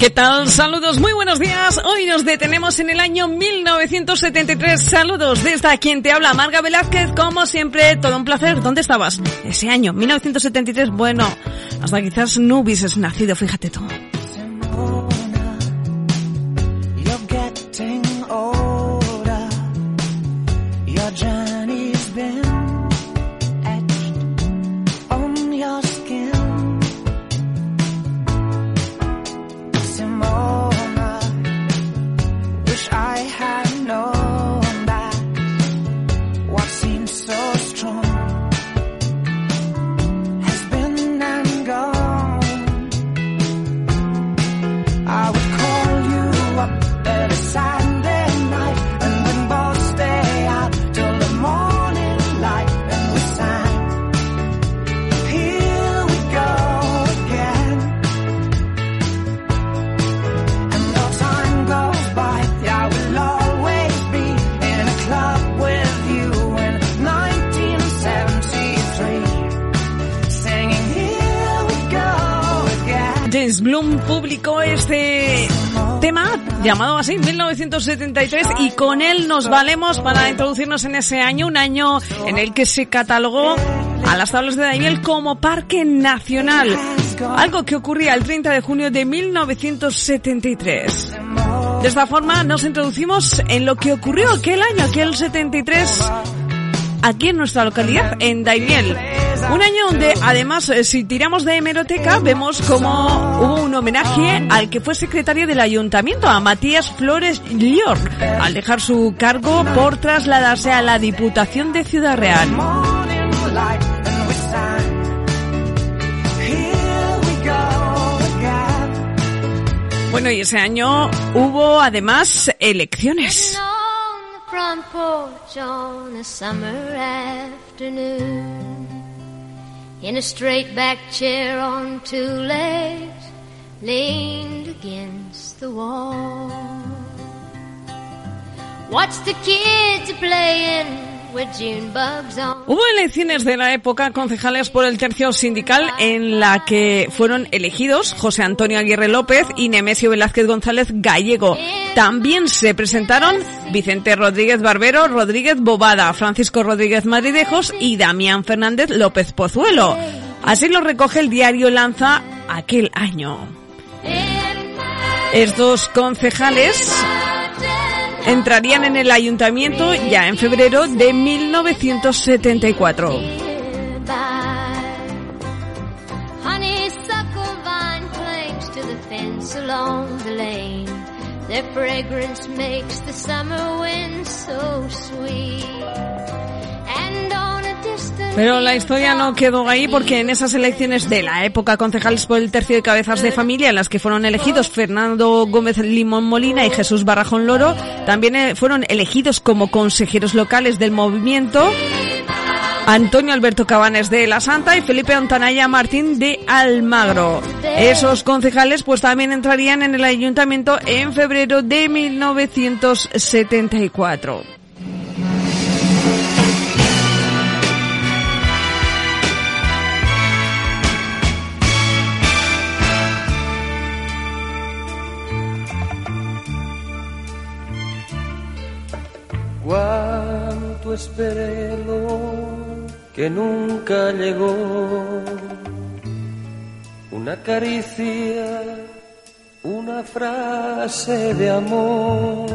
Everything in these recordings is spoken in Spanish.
¿Qué tal? Saludos, muy buenos días. Hoy nos detenemos en el año 1973. Saludos desde quien te habla, Marga Velázquez. Como siempre, todo un placer. ¿Dónde estabas? Ese año, 1973. Bueno, hasta quizás no hubieses nacido, fíjate tú. 1973 y con él nos valemos para introducirnos en ese año, un año en el que se catalogó a las tablas de Daimiel como Parque Nacional, algo que ocurría el 30 de junio de 1973. De esta forma nos introducimos en lo que ocurrió aquel año, aquel 73, aquí en nuestra localidad, en Daimiel. Un año donde, además, eh, si tiramos de hemeroteca, vemos como hubo un homenaje al que fue secretario del ayuntamiento, a Matías Flores Lior, al dejar su cargo por trasladarse a la Diputación de Ciudad Real. Bueno, y ese año hubo además elecciones. In a straight back chair on two legs, leaned against the wall. Watch the kids playing Hubo elecciones de la época concejales por el tercio sindical en la que fueron elegidos José Antonio Aguirre López y Nemesio Velázquez González Gallego. También se presentaron Vicente Rodríguez Barbero, Rodríguez Bobada, Francisco Rodríguez Madridejos y Damián Fernández López Pozuelo. Así lo recoge el diario Lanza aquel año. Estos concejales entrarían en el ayuntamiento ya en febrero de 1974. Pero la historia no quedó ahí porque en esas elecciones de la época concejales por el tercio de cabezas de familia en las que fueron elegidos Fernando Gómez Limón Molina y Jesús Barrajón Loro, también eh, fueron elegidos como consejeros locales del movimiento Antonio Alberto Cabanes de La Santa y Felipe Antanaya Martín de Almagro. Esos concejales pues también entrarían en el ayuntamiento en febrero de 1974. Esperé que nunca llegó. Una caricia, una frase de amor,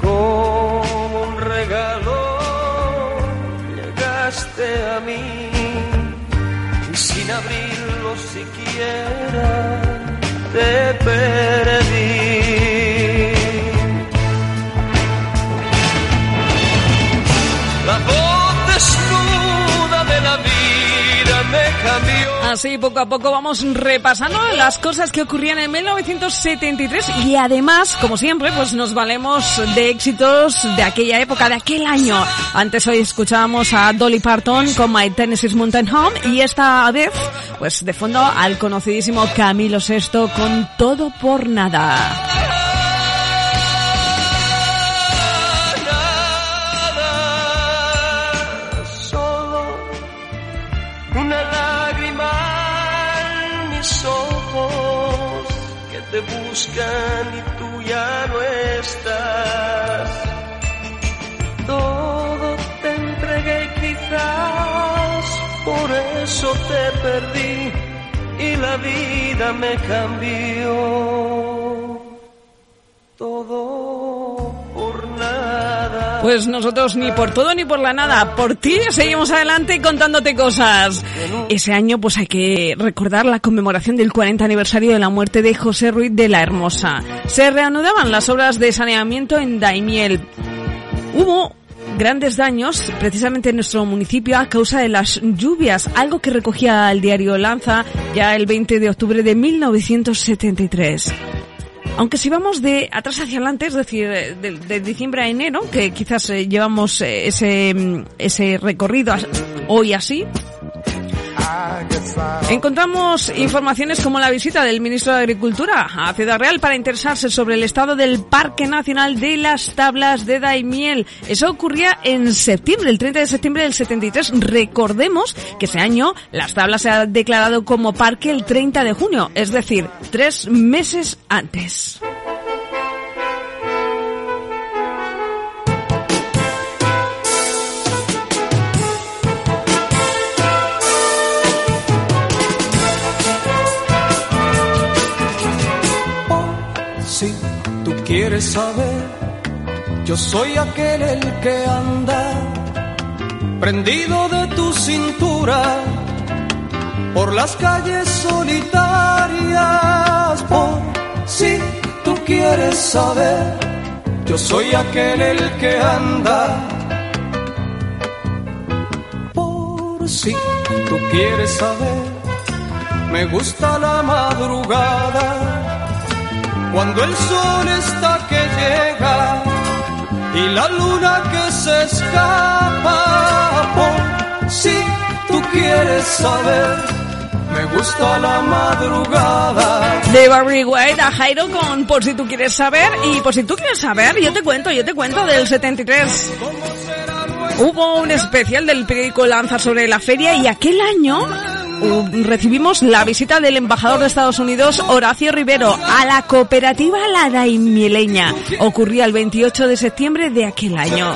como un regalo llegaste a mí y sin abrirlo siquiera te perdí Así poco a poco vamos repasando las cosas que ocurrían en 1973 y además, como siempre, pues nos valemos de éxitos de aquella época, de aquel año. Antes hoy escuchábamos a Dolly Parton con My Tennessee Mountain Home y esta vez, pues de fondo al conocidísimo Camilo VI con Todo por Nada. Buscan y tú ya no estás. Todo te entregué quizás por eso te perdí y la vida me cambió. Todo por nada. Pues nosotros ni por todo ni por la nada, por ti seguimos adelante contándote cosas. Ese año pues hay que recordar la conmemoración del 40 aniversario de la muerte de José Ruiz de la Hermosa. Se reanudaban las obras de saneamiento en Daimiel. Hubo grandes daños precisamente en nuestro municipio a causa de las lluvias, algo que recogía el diario Lanza ya el 20 de octubre de 1973. Aunque si vamos de atrás hacia adelante, es decir, de, de diciembre a enero, que quizás eh, llevamos eh, ese, mm, ese recorrido hoy así, Encontramos informaciones como la visita del ministro de Agricultura a Ciudad Real para interesarse sobre el estado del Parque Nacional de las Tablas de Daimiel. Eso ocurría en septiembre, el 30 de septiembre del 73. Recordemos que ese año las tablas se ha declarado como parque el 30 de junio, es decir, tres meses antes. Quieres saber, yo soy aquel el que anda prendido de tu cintura por las calles solitarias. Por si tú quieres saber, yo soy aquel el que anda. Por si tú quieres saber, me gusta la madrugada cuando el sol está que llega y la luna que se escapa. Por si tú quieres saber, me gusta la madrugada. De Barry White a Jairo con Por si tú quieres saber y por si tú quieres saber, yo te cuento, yo te cuento del 73. Hubo un especial del periódico Lanza sobre la feria y aquel año recibimos la visita del embajador de Estados Unidos, Horacio Rivero, a la cooperativa La Daimieleña. Ocurría el 28 de septiembre de aquel año.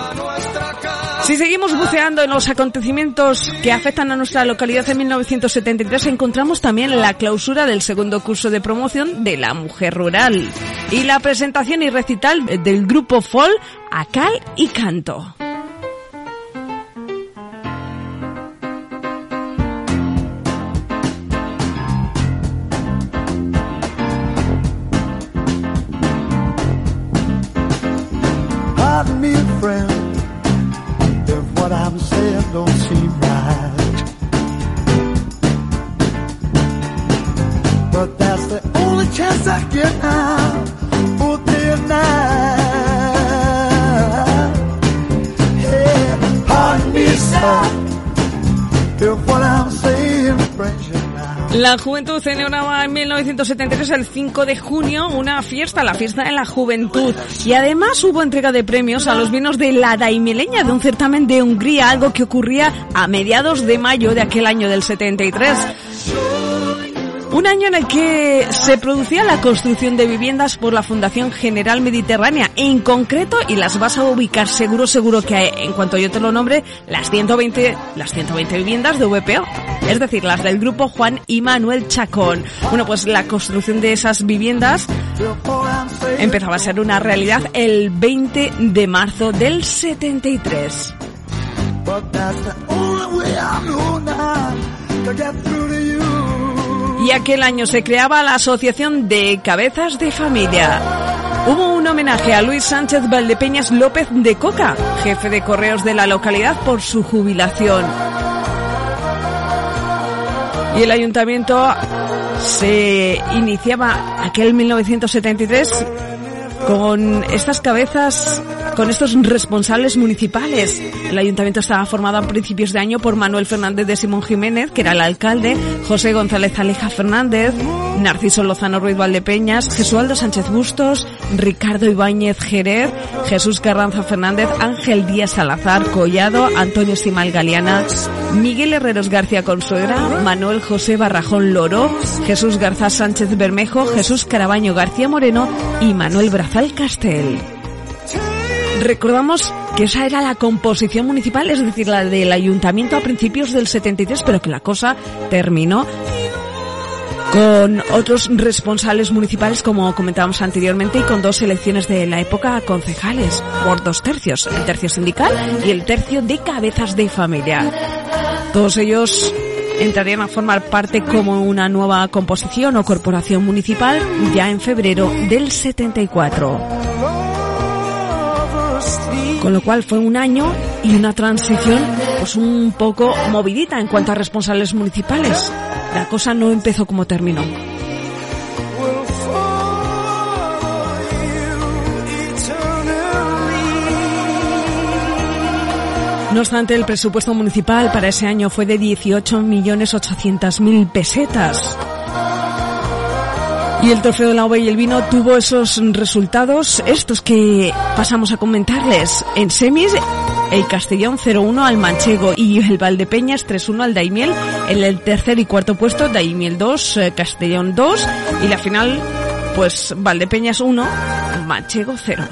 Si seguimos buceando en los acontecimientos que afectan a nuestra localidad en 1973, encontramos también la clausura del segundo curso de promoción de la mujer rural y la presentación y recital del grupo FOL a cal y canto. La juventud celebraba en 1973, el 5 de junio, una fiesta, la fiesta de la juventud. Y además hubo entrega de premios a los vinos de la Daimileña de un certamen de Hungría, algo que ocurría a mediados de mayo de aquel año del 73. Un año en el que se producía la construcción de viviendas por la Fundación General Mediterránea, en concreto, y las vas a ubicar seguro, seguro que en cuanto yo te lo nombre, las 120, las 120 viviendas de VPO. Es decir, las del grupo Juan y Manuel Chacón. Bueno, pues la construcción de esas viviendas empezaba a ser una realidad el 20 de marzo del 73. But that's the only way I know now to get through to you. Y aquel año se creaba la Asociación de Cabezas de Familia. Hubo un homenaje a Luis Sánchez Valdepeñas López de Coca, jefe de correos de la localidad por su jubilación. y el ayuntamiento se iniciaba aquel 1973 con estas cabezas con estos responsables municipales. El ayuntamiento estaba formado a principios de año por Manuel Fernández de Simón Jiménez, que era el alcalde, José González Aleja Fernández, Narciso Lozano Ruiz Valdepeñas, Jesualdo Sánchez Bustos, Ricardo Ibáñez Jerez, Jesús Carranza Fernández, Ángel Díaz Salazar Collado, Antonio Simal Galeana, Miguel Herreros García Consuegra, Manuel José Barrajón Loro, Jesús Garza Sánchez Bermejo, Jesús Carabaño García Moreno y Manuel Brazal Castel. Recordamos que esa era la composición municipal, es decir, la del ayuntamiento a principios del 73, pero que la cosa terminó con otros responsables municipales, como comentábamos anteriormente, y con dos elecciones de la época concejales, por dos tercios, el tercio sindical y el tercio de cabezas de familia. Todos ellos entrarían a formar parte como una nueva composición o corporación municipal ya en febrero del 74. Con lo cual fue un año y una transición pues un poco movidita en cuanto a responsables municipales. La cosa no empezó como terminó. No obstante, el presupuesto municipal para ese año fue de 18.800.000 pesetas. Y el trofeo de la uva y el vino tuvo esos resultados, estos que pasamos a comentarles. En semis, el Castellón 0-1 al Manchego y el Valdepeñas 3-1 al Daimiel. En el tercer y cuarto puesto, Daimiel 2, eh, Castellón 2. Y la final, pues Valdepeñas 1, Manchego 0.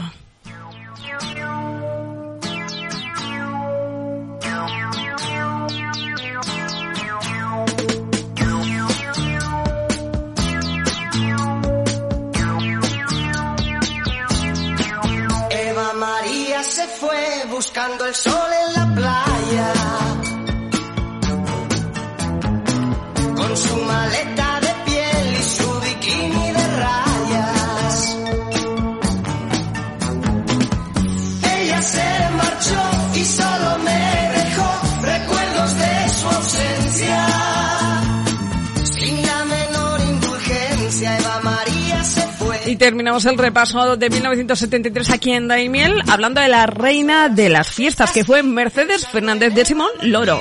El repaso de 1973 aquí en Daimiel, hablando de la reina de las fiestas, que fue Mercedes Fernández de Simón Loro.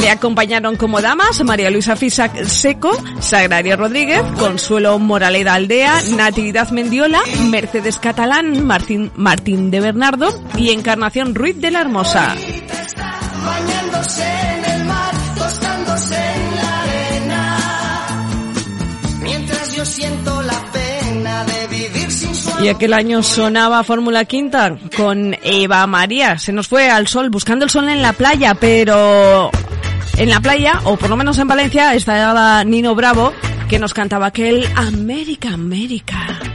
Le acompañaron como damas María Luisa Fisac Seco, Sagrario Rodríguez, Consuelo Moraleda Aldea, Natividad Mendiola, Mercedes Catalán, Martín, Martín de Bernardo y Encarnación Ruiz de la Hermosa. Y aquel año sonaba Fórmula Quinta con Eva María. Se nos fue al sol, buscando el sol en la playa, pero en la playa, o por lo menos en Valencia, estaba Nino Bravo, que nos cantaba aquel América, América.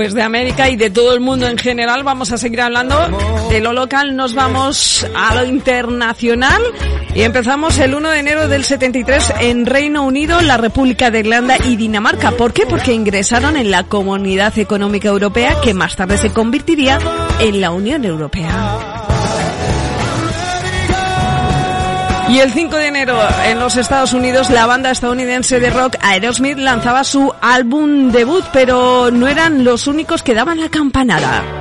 Pues de América y de todo el mundo en general vamos a seguir hablando. De lo local nos vamos a lo internacional y empezamos el 1 de enero del 73 en Reino Unido, la República de Irlanda y Dinamarca. ¿Por qué? Porque ingresaron en la Comunidad Económica Europea que más tarde se convertiría en la Unión Europea. Y el 5 de enero en los Estados Unidos la banda estadounidense de rock Aerosmith lanzaba su álbum debut, pero no eran los únicos que daban la campanada.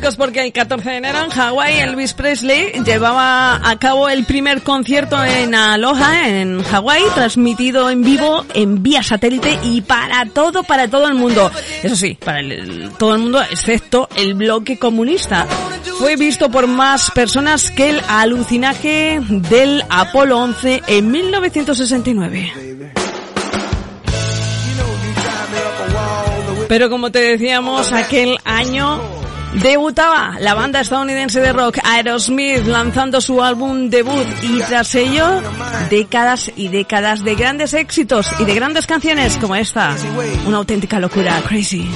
Únicos porque el 14 de enero en Hawái Elvis Presley llevaba a cabo el primer concierto en Aloha, en Hawái, transmitido en vivo en vía satélite y para todo, para todo el mundo. Eso sí, para todo el mundo excepto el bloque comunista. Fue visto por más personas que el alucinaje del Apolo 11 en 1969. Pero como te decíamos, aquel año debutaba la banda estadounidense de rock Aerosmith lanzando su álbum debut y tras ello décadas y décadas de grandes éxitos y de grandes canciones como esta, una auténtica locura, Crazy.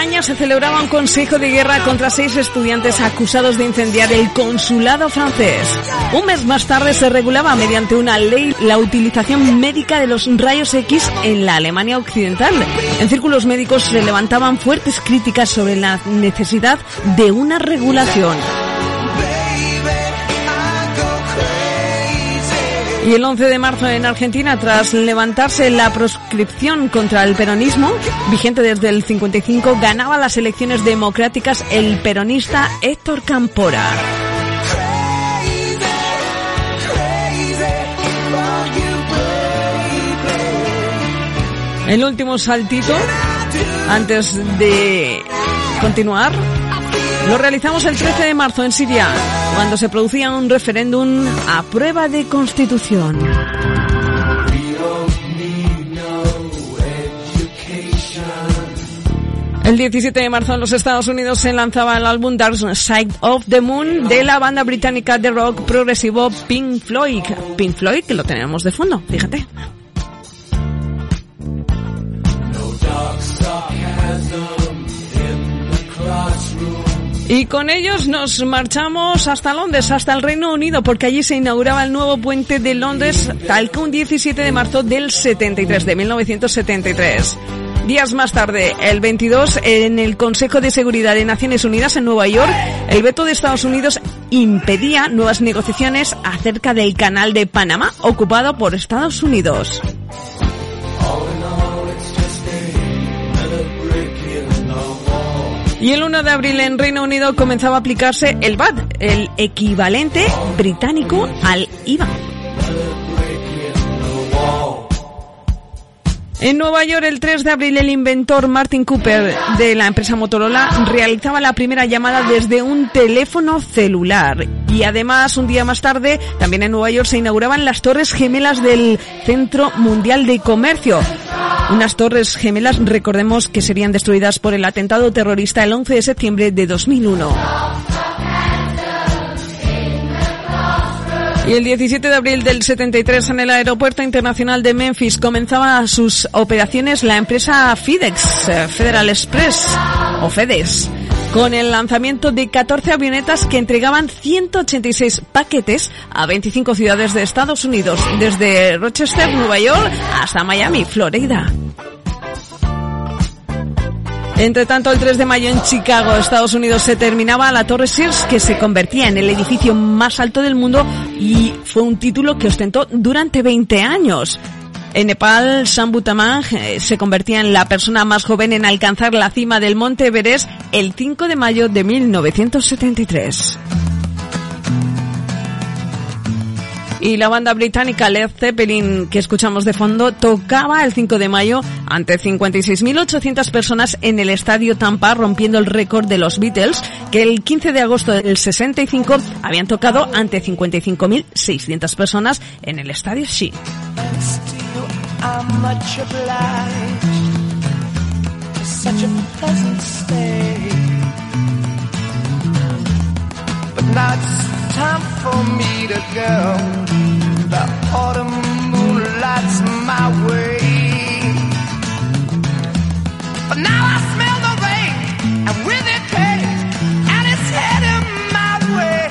España se celebraba un consejo de guerra contra seis estudiantes acusados de incendiar el consulado francés. Un mes más tarde se regulaba mediante una ley la utilización médica de los rayos X en la Alemania occidental. En círculos médicos se levantaban fuertes críticas sobre la necesidad de una regulación. Y el 11 de marzo en Argentina, tras levantarse la proscripción contra el peronismo, vigente desde el 55, ganaba las elecciones democráticas el peronista Héctor Campora. El último saltito, antes de continuar, lo realizamos el 13 de marzo en Siria, cuando se producía un referéndum a prueba de constitución. El 17 de marzo en los Estados Unidos se lanzaba el álbum Dark Side of the Moon de la banda británica de rock progresivo Pink Floyd. Pink Floyd, que lo tenemos de fondo, fíjate. Y con ellos nos marchamos hasta Londres, hasta el Reino Unido, porque allí se inauguraba el nuevo puente de Londres, tal que un 17 de marzo del 73, de 1973. Días más tarde, el 22, en el Consejo de Seguridad de Naciones Unidas en Nueva York, el veto de Estados Unidos impedía nuevas negociaciones acerca del canal de Panamá ocupado por Estados Unidos. Y el 1 de abril en Reino Unido comenzaba a aplicarse el VAT, el equivalente británico al IVA. En Nueva York, el 3 de abril, el inventor Martin Cooper de la empresa Motorola realizaba la primera llamada desde un teléfono celular. Y además, un día más tarde, también en Nueva York se inauguraban las torres gemelas del Centro Mundial de Comercio. Unas torres gemelas, recordemos que serían destruidas por el atentado terrorista el 11 de septiembre de 2001. Y el 17 de abril del 73 en el aeropuerto internacional de Memphis comenzaba sus operaciones la empresa FedEx, eh, Federal Express o FedEx. con el lanzamiento de 14 avionetas que entregaban 186 paquetes a 25 ciudades de Estados Unidos, desde Rochester, Nueva York, hasta Miami, Florida. Entre tanto, el 3 de mayo en Chicago, Estados Unidos, se terminaba la Torre Sears, que se convertía en el edificio más alto del mundo y fue un título que ostentó durante 20 años. En Nepal, Sam Butamang eh, se convertía en la persona más joven en alcanzar la cima del Monte Everest el 5 de mayo de 1973. Y la banda británica Led Zeppelin, que escuchamos de fondo, tocaba el 5 de mayo ante 56.800 personas en el estadio Tampa, rompiendo el récord de los Beatles, que el 15 de agosto del 65 habían tocado ante 55.600 personas en el estadio She. Time for me to go. The autumn moonlight's my way. But now I smell the rain, and with it pain, and it's heading my way.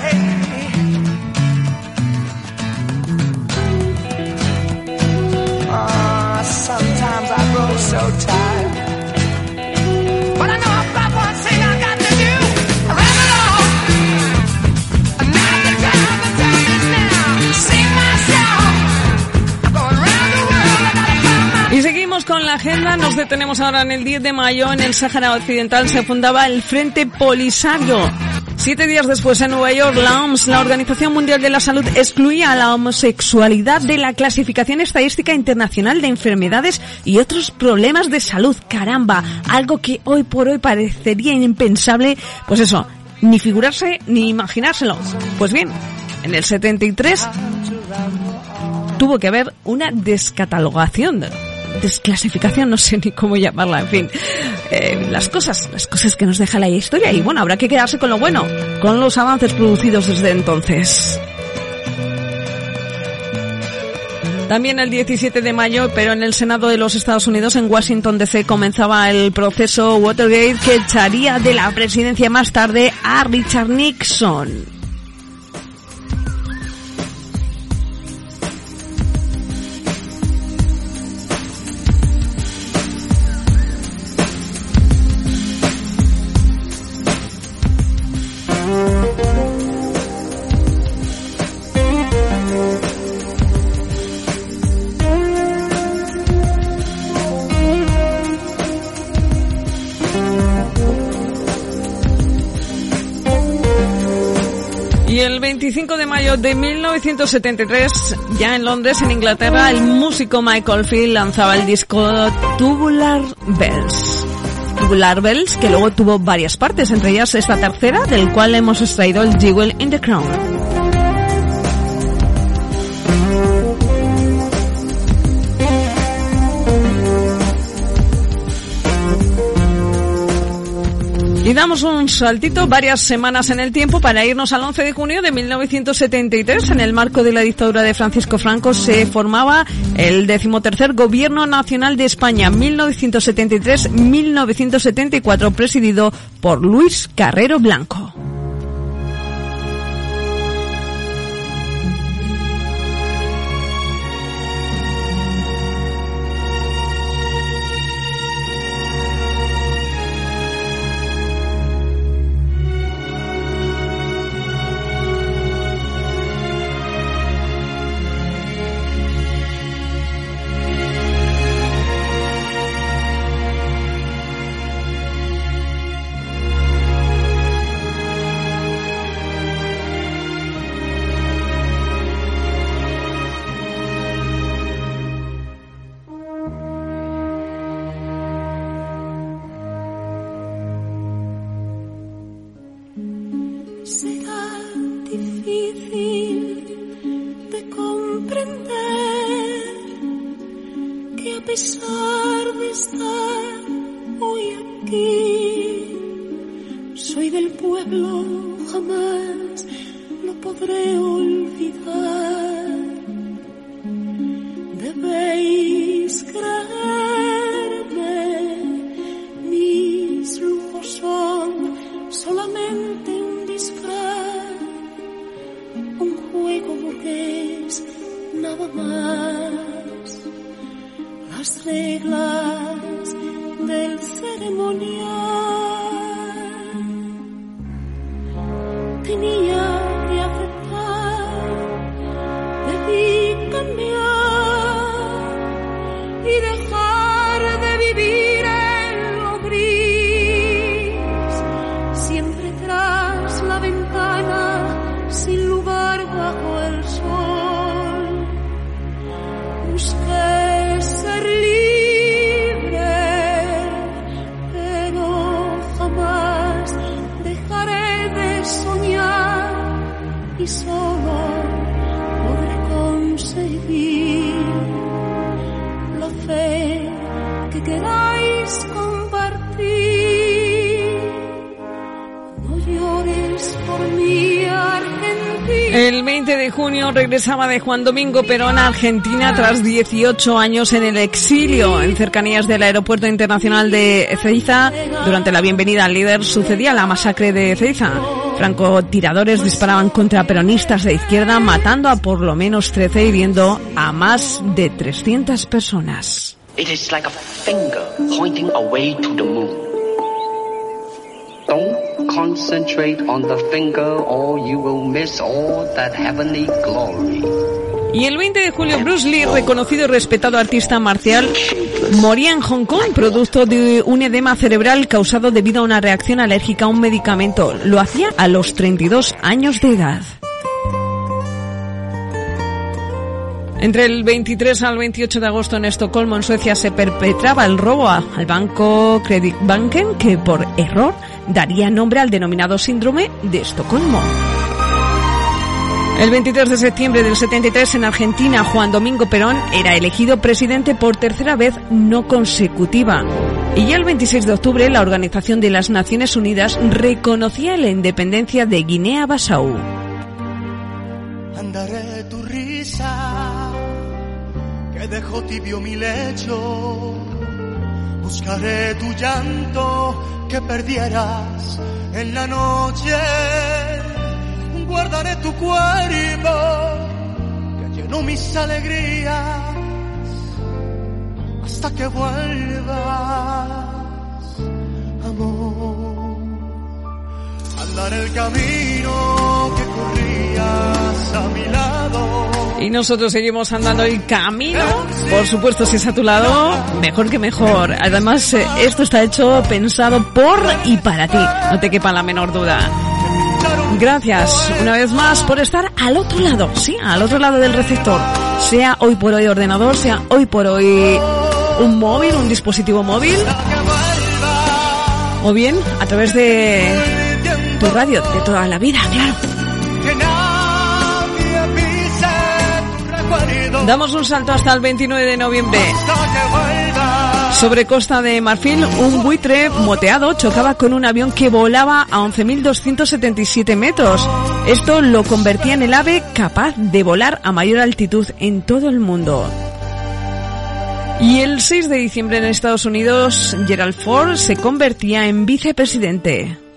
Ah, sometimes I grow so tired. Agenda, nos detenemos ahora en el 10 de mayo, en el Sáhara Occidental se fundaba el Frente Polisario. Siete días después en Nueva York, la OMS, la Organización Mundial de la Salud, excluía a la homosexualidad de la clasificación estadística internacional de enfermedades y otros problemas de salud. Caramba, algo que hoy por hoy parecería impensable, pues eso, ni figurarse ni imaginárselo. Pues bien, en el 73 tuvo que haber una descatalogación, desclasificación, no sé ni cómo llamarla, en fin. Eh, las cosas, las cosas que nos deja la historia y bueno, habrá que quedarse con lo bueno, con los avances producidos desde entonces. También el 17 de mayo, pero en el Senado de los Estados Unidos, en Washington DC, comenzaba el proceso Watergate que echaría de la presidencia más tarde a Richard Nixon. De mayo de 1973, ya en Londres, en Inglaterra, el músico Michael Field lanzaba el disco Tubular Bells. Tubular Bells, que luego tuvo varias partes, entre ellas esta tercera, del cual hemos extraído el Jewel in the Crown. Y damos un saltito varias semanas en el tiempo para irnos al 11 de junio de 1973. En el marco de la dictadura de Francisco Franco se formaba el decimotercer Gobierno Nacional de España 1973-1974 presidido por Luis Carrero Blanco. Regresaba de Juan Domingo Perón a Argentina tras 18 años en el exilio en cercanías del aeropuerto internacional de Ezeiza. Durante la bienvenida al líder sucedía la masacre de Ezeiza. Francotiradores disparaban contra peronistas de izquierda, matando a por lo menos 13 y hiriendo a más de 300 personas. It is like finger pointing away to the moon. Concentrate on the finger or you will miss all that heavenly glory. Y el 20 de julio Bruce Lee, reconocido y respetado artista marcial, moría en Hong Kong producto de un edema cerebral causado debido a una reacción alérgica a un medicamento. Lo hacía a los 32 años de edad. Entre el 23 al 28 de agosto en Estocolmo, en Suecia, se perpetraba el robo al banco Kreditbanken que por error daría nombre al denominado síndrome de Estocolmo. El 23 de septiembre del 73 en Argentina, Juan Domingo Perón era elegido presidente por tercera vez no consecutiva. Y ya el 26 de octubre la Organización de las Naciones Unidas reconocía la independencia de Guinea-Bissau. Andaré tu risa que dejó tibio mi lecho. Buscaré tu llanto que perdieras en la noche. Guardaré tu cuerpo que llenó mis alegrías hasta que vuelvas, amor. Andaré el camino que Y nosotros seguimos andando el camino. Por supuesto, si es a tu lado, mejor que mejor. Además, eh, esto está hecho, pensado por y para ti. No te quepa la menor duda. Gracias una vez más por estar al otro lado, sí, al otro lado del receptor. Sea hoy por hoy ordenador, sea hoy por hoy un móvil, un dispositivo móvil. O bien a través de tu radio de toda la vida, claro. Damos un salto hasta el 29 de noviembre. Sobre Costa de Marfil, un buitre moteado chocaba con un avión que volaba a 11.277 metros. Esto lo convertía en el ave capaz de volar a mayor altitud en todo el mundo. Y el 6 de diciembre en Estados Unidos, Gerald Ford se convertía en vicepresidente.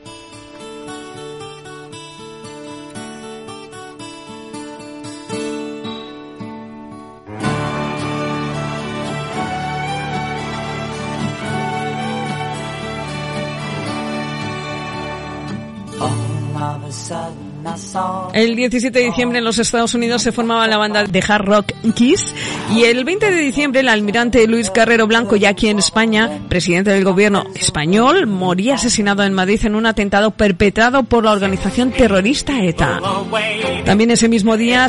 El 17 de diciembre en los Estados Unidos se formaba la banda de hard rock Kiss y el 20 de diciembre el almirante Luis Carrero Blanco, ya aquí en España, presidente del gobierno español, moría asesinado en Madrid en un atentado perpetrado por la organización terrorista ETA. También ese mismo día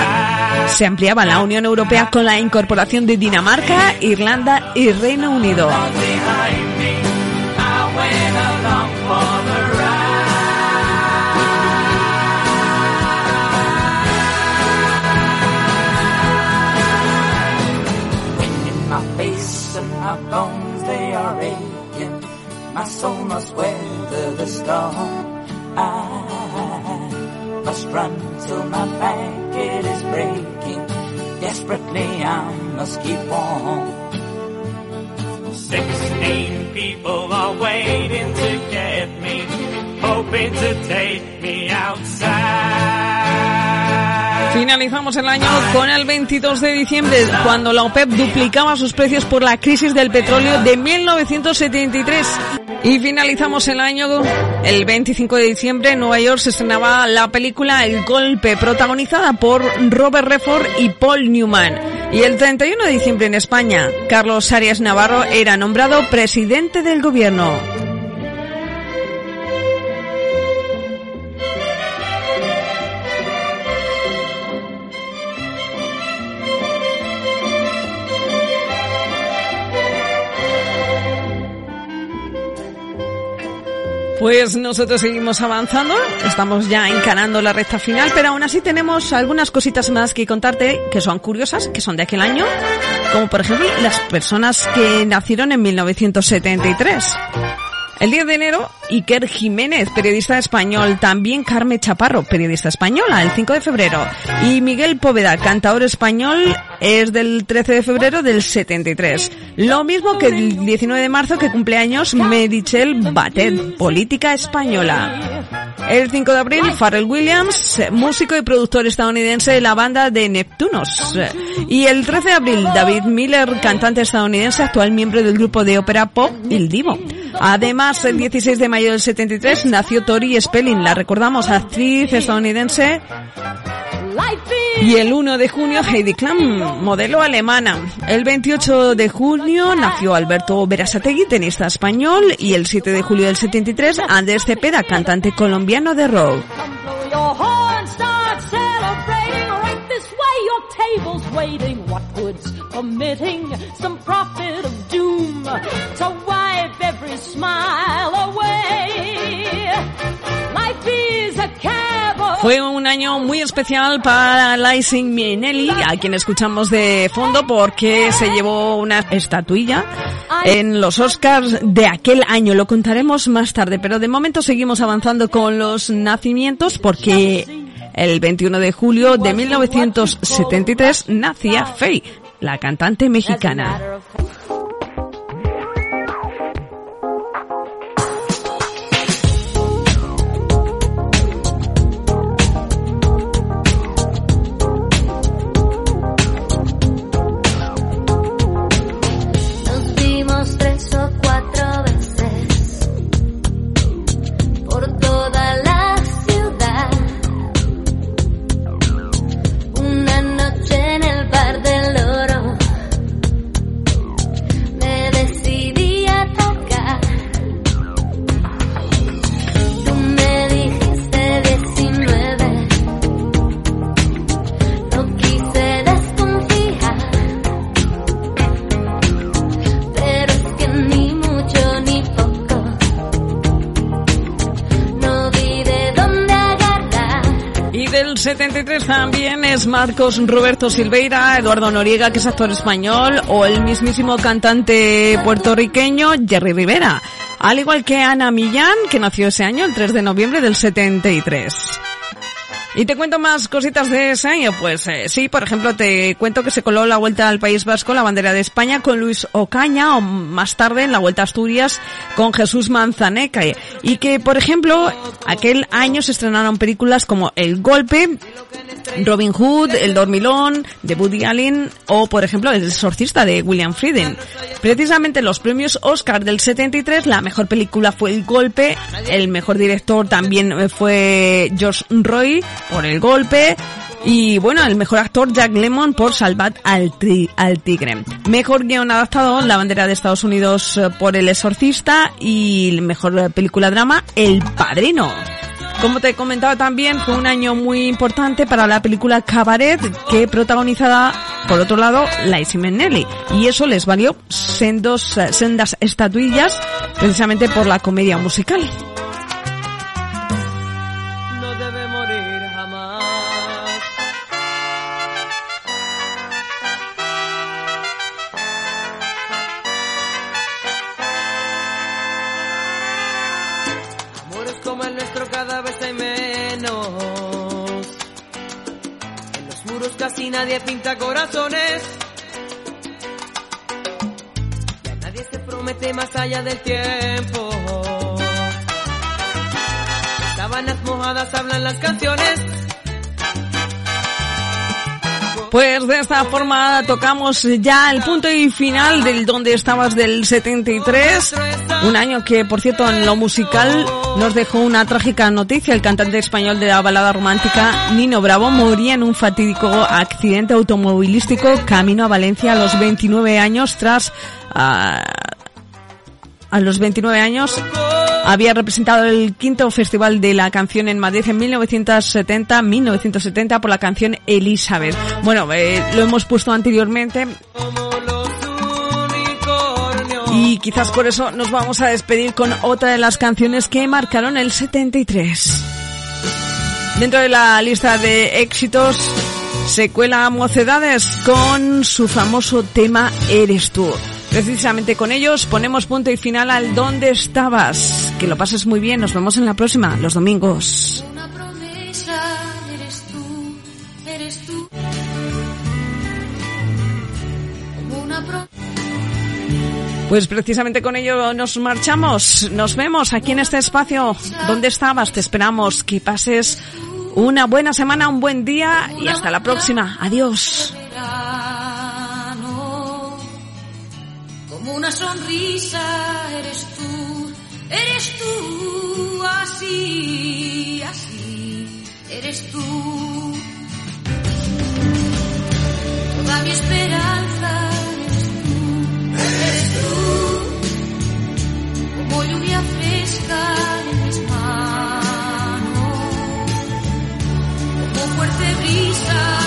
se ampliaba la Unión Europea con la incorporación de Dinamarca, Irlanda y Reino Unido. My soul must weather the storm. I must run till my back it is breaking. Desperately I must keep on. Sixteen people are waiting to get me, hoping to take me outside. Finalizamos finalizamos el año con el 22 de diciembre, cuando la OPEP duplicaba sus precios por la crisis del petróleo de 1973. Y finalizamos el año el 25 de diciembre en Nueva York se estrenaba la película El Golpe, protagonizada por Robert Redford y Paul Newman. Y el 31 de diciembre en España, Carlos Arias Navarro era nombrado presidente del gobierno. Pues nosotros seguimos avanzando, estamos ya encarando la recta final, pero aún así tenemos algunas cositas más que contarte que son curiosas, que son de aquel año, como por ejemplo las personas que nacieron en 1973. El 10 de enero, Iker Jiménez, periodista español. También Carmen Chaparro, periodista española, el 5 de febrero. Y Miguel Póveda, cantador español, es del 13 de febrero del 73. Lo mismo que el 19 de marzo que cumpleaños Medichel Batet, política española. El 5 de abril, Pharrell Williams, músico y productor estadounidense de la banda de Neptunos. Y el 13 de abril, David Miller, cantante estadounidense, actual miembro del grupo de ópera pop Il Divo. Además, el 16 de mayo del 73 nació Tori Spelling, la recordamos, actriz estadounidense. Y el 1 de junio, Heidi Klum, modelo alemana. El 28 de junio nació Alberto Berasategui, tenista español. Y el 7 de julio del 73, Andrés Cepeda, cantante colombiano de rock. tables waiting, what good's committing some prophet of doom to wipe every smile away? Fue un año muy especial para Lysing Minnelli, a quien escuchamos de fondo porque se llevó una estatuilla en los Oscars de aquel año. Lo contaremos más tarde, pero de momento seguimos avanzando con los nacimientos porque el 21 de julio de 1973 nacía Faye, la cantante mexicana. Del 73 también es Marcos Roberto Silveira, Eduardo Noriega, que es actor español, o el mismísimo cantante puertorriqueño Jerry Rivera. Al igual que Ana Millán, que nació ese año, el 3 de noviembre del 73. Y te cuento más cositas de ese año, pues eh, sí, por ejemplo, te cuento que se coló la vuelta al País Vasco la bandera de España con Luis Ocaña o más tarde en la vuelta a Asturias con Jesús Manzaneca. Y que, por ejemplo, aquel año se estrenaron películas como El Golpe, Robin Hood, El Dormilón de Woody Allen o, por ejemplo, El Exorcista de William Frieden. Precisamente los premios Oscar del 73, la mejor película fue El Golpe, el mejor director también eh, fue George Roy por El Golpe, y bueno, el mejor actor Jack Lemmon por Salvat al, al Tigre. Mejor guion adaptado, La bandera de Estados Unidos eh, por El Exorcista y mejor eh, película drama, El Padrino. Como te comentaba también, fue un año muy importante para la película Cabaret, que protagonizada, por otro lado, Liza Minnelli. Y eso les valió sendos, sendas estatuillas, precisamente por la comedia musical. Corazones. Mojadas hablan las canciones. Pues de esta forma tocamos ya el punto y final del donde estabas del 73, un año que por cierto en lo musical nos dejó una trágica noticia. El cantante español de la balada romántica Nino Bravo moría en un fatídico accidente automovilístico camino a Valencia a los 29 años tras a, a los 29 años había representado el quinto festival de la canción en Madrid en 1970, 1970 por la canción Elizabeth. Bueno, eh, lo hemos puesto anteriormente. Quizás por eso nos vamos a despedir con otra de las canciones que marcaron el 73. Dentro de la lista de éxitos se cuela Mocedades con su famoso tema Eres tú. Precisamente con ellos ponemos punto y final al ¿Dónde estabas? Que lo pases muy bien, nos vemos en la próxima, los domingos. Pues precisamente con ello nos marchamos. Nos vemos aquí en este espacio. ¿Dónde estabas? Te esperamos. Que pases una buena semana, un buen día y hasta la próxima. Adiós. Como una sonrisa eres tú, eres tú, así, así, eres tú. Toda mi esperanza eres tú, eres tú, como lluvia fresca en mis manos, como fuerte brisa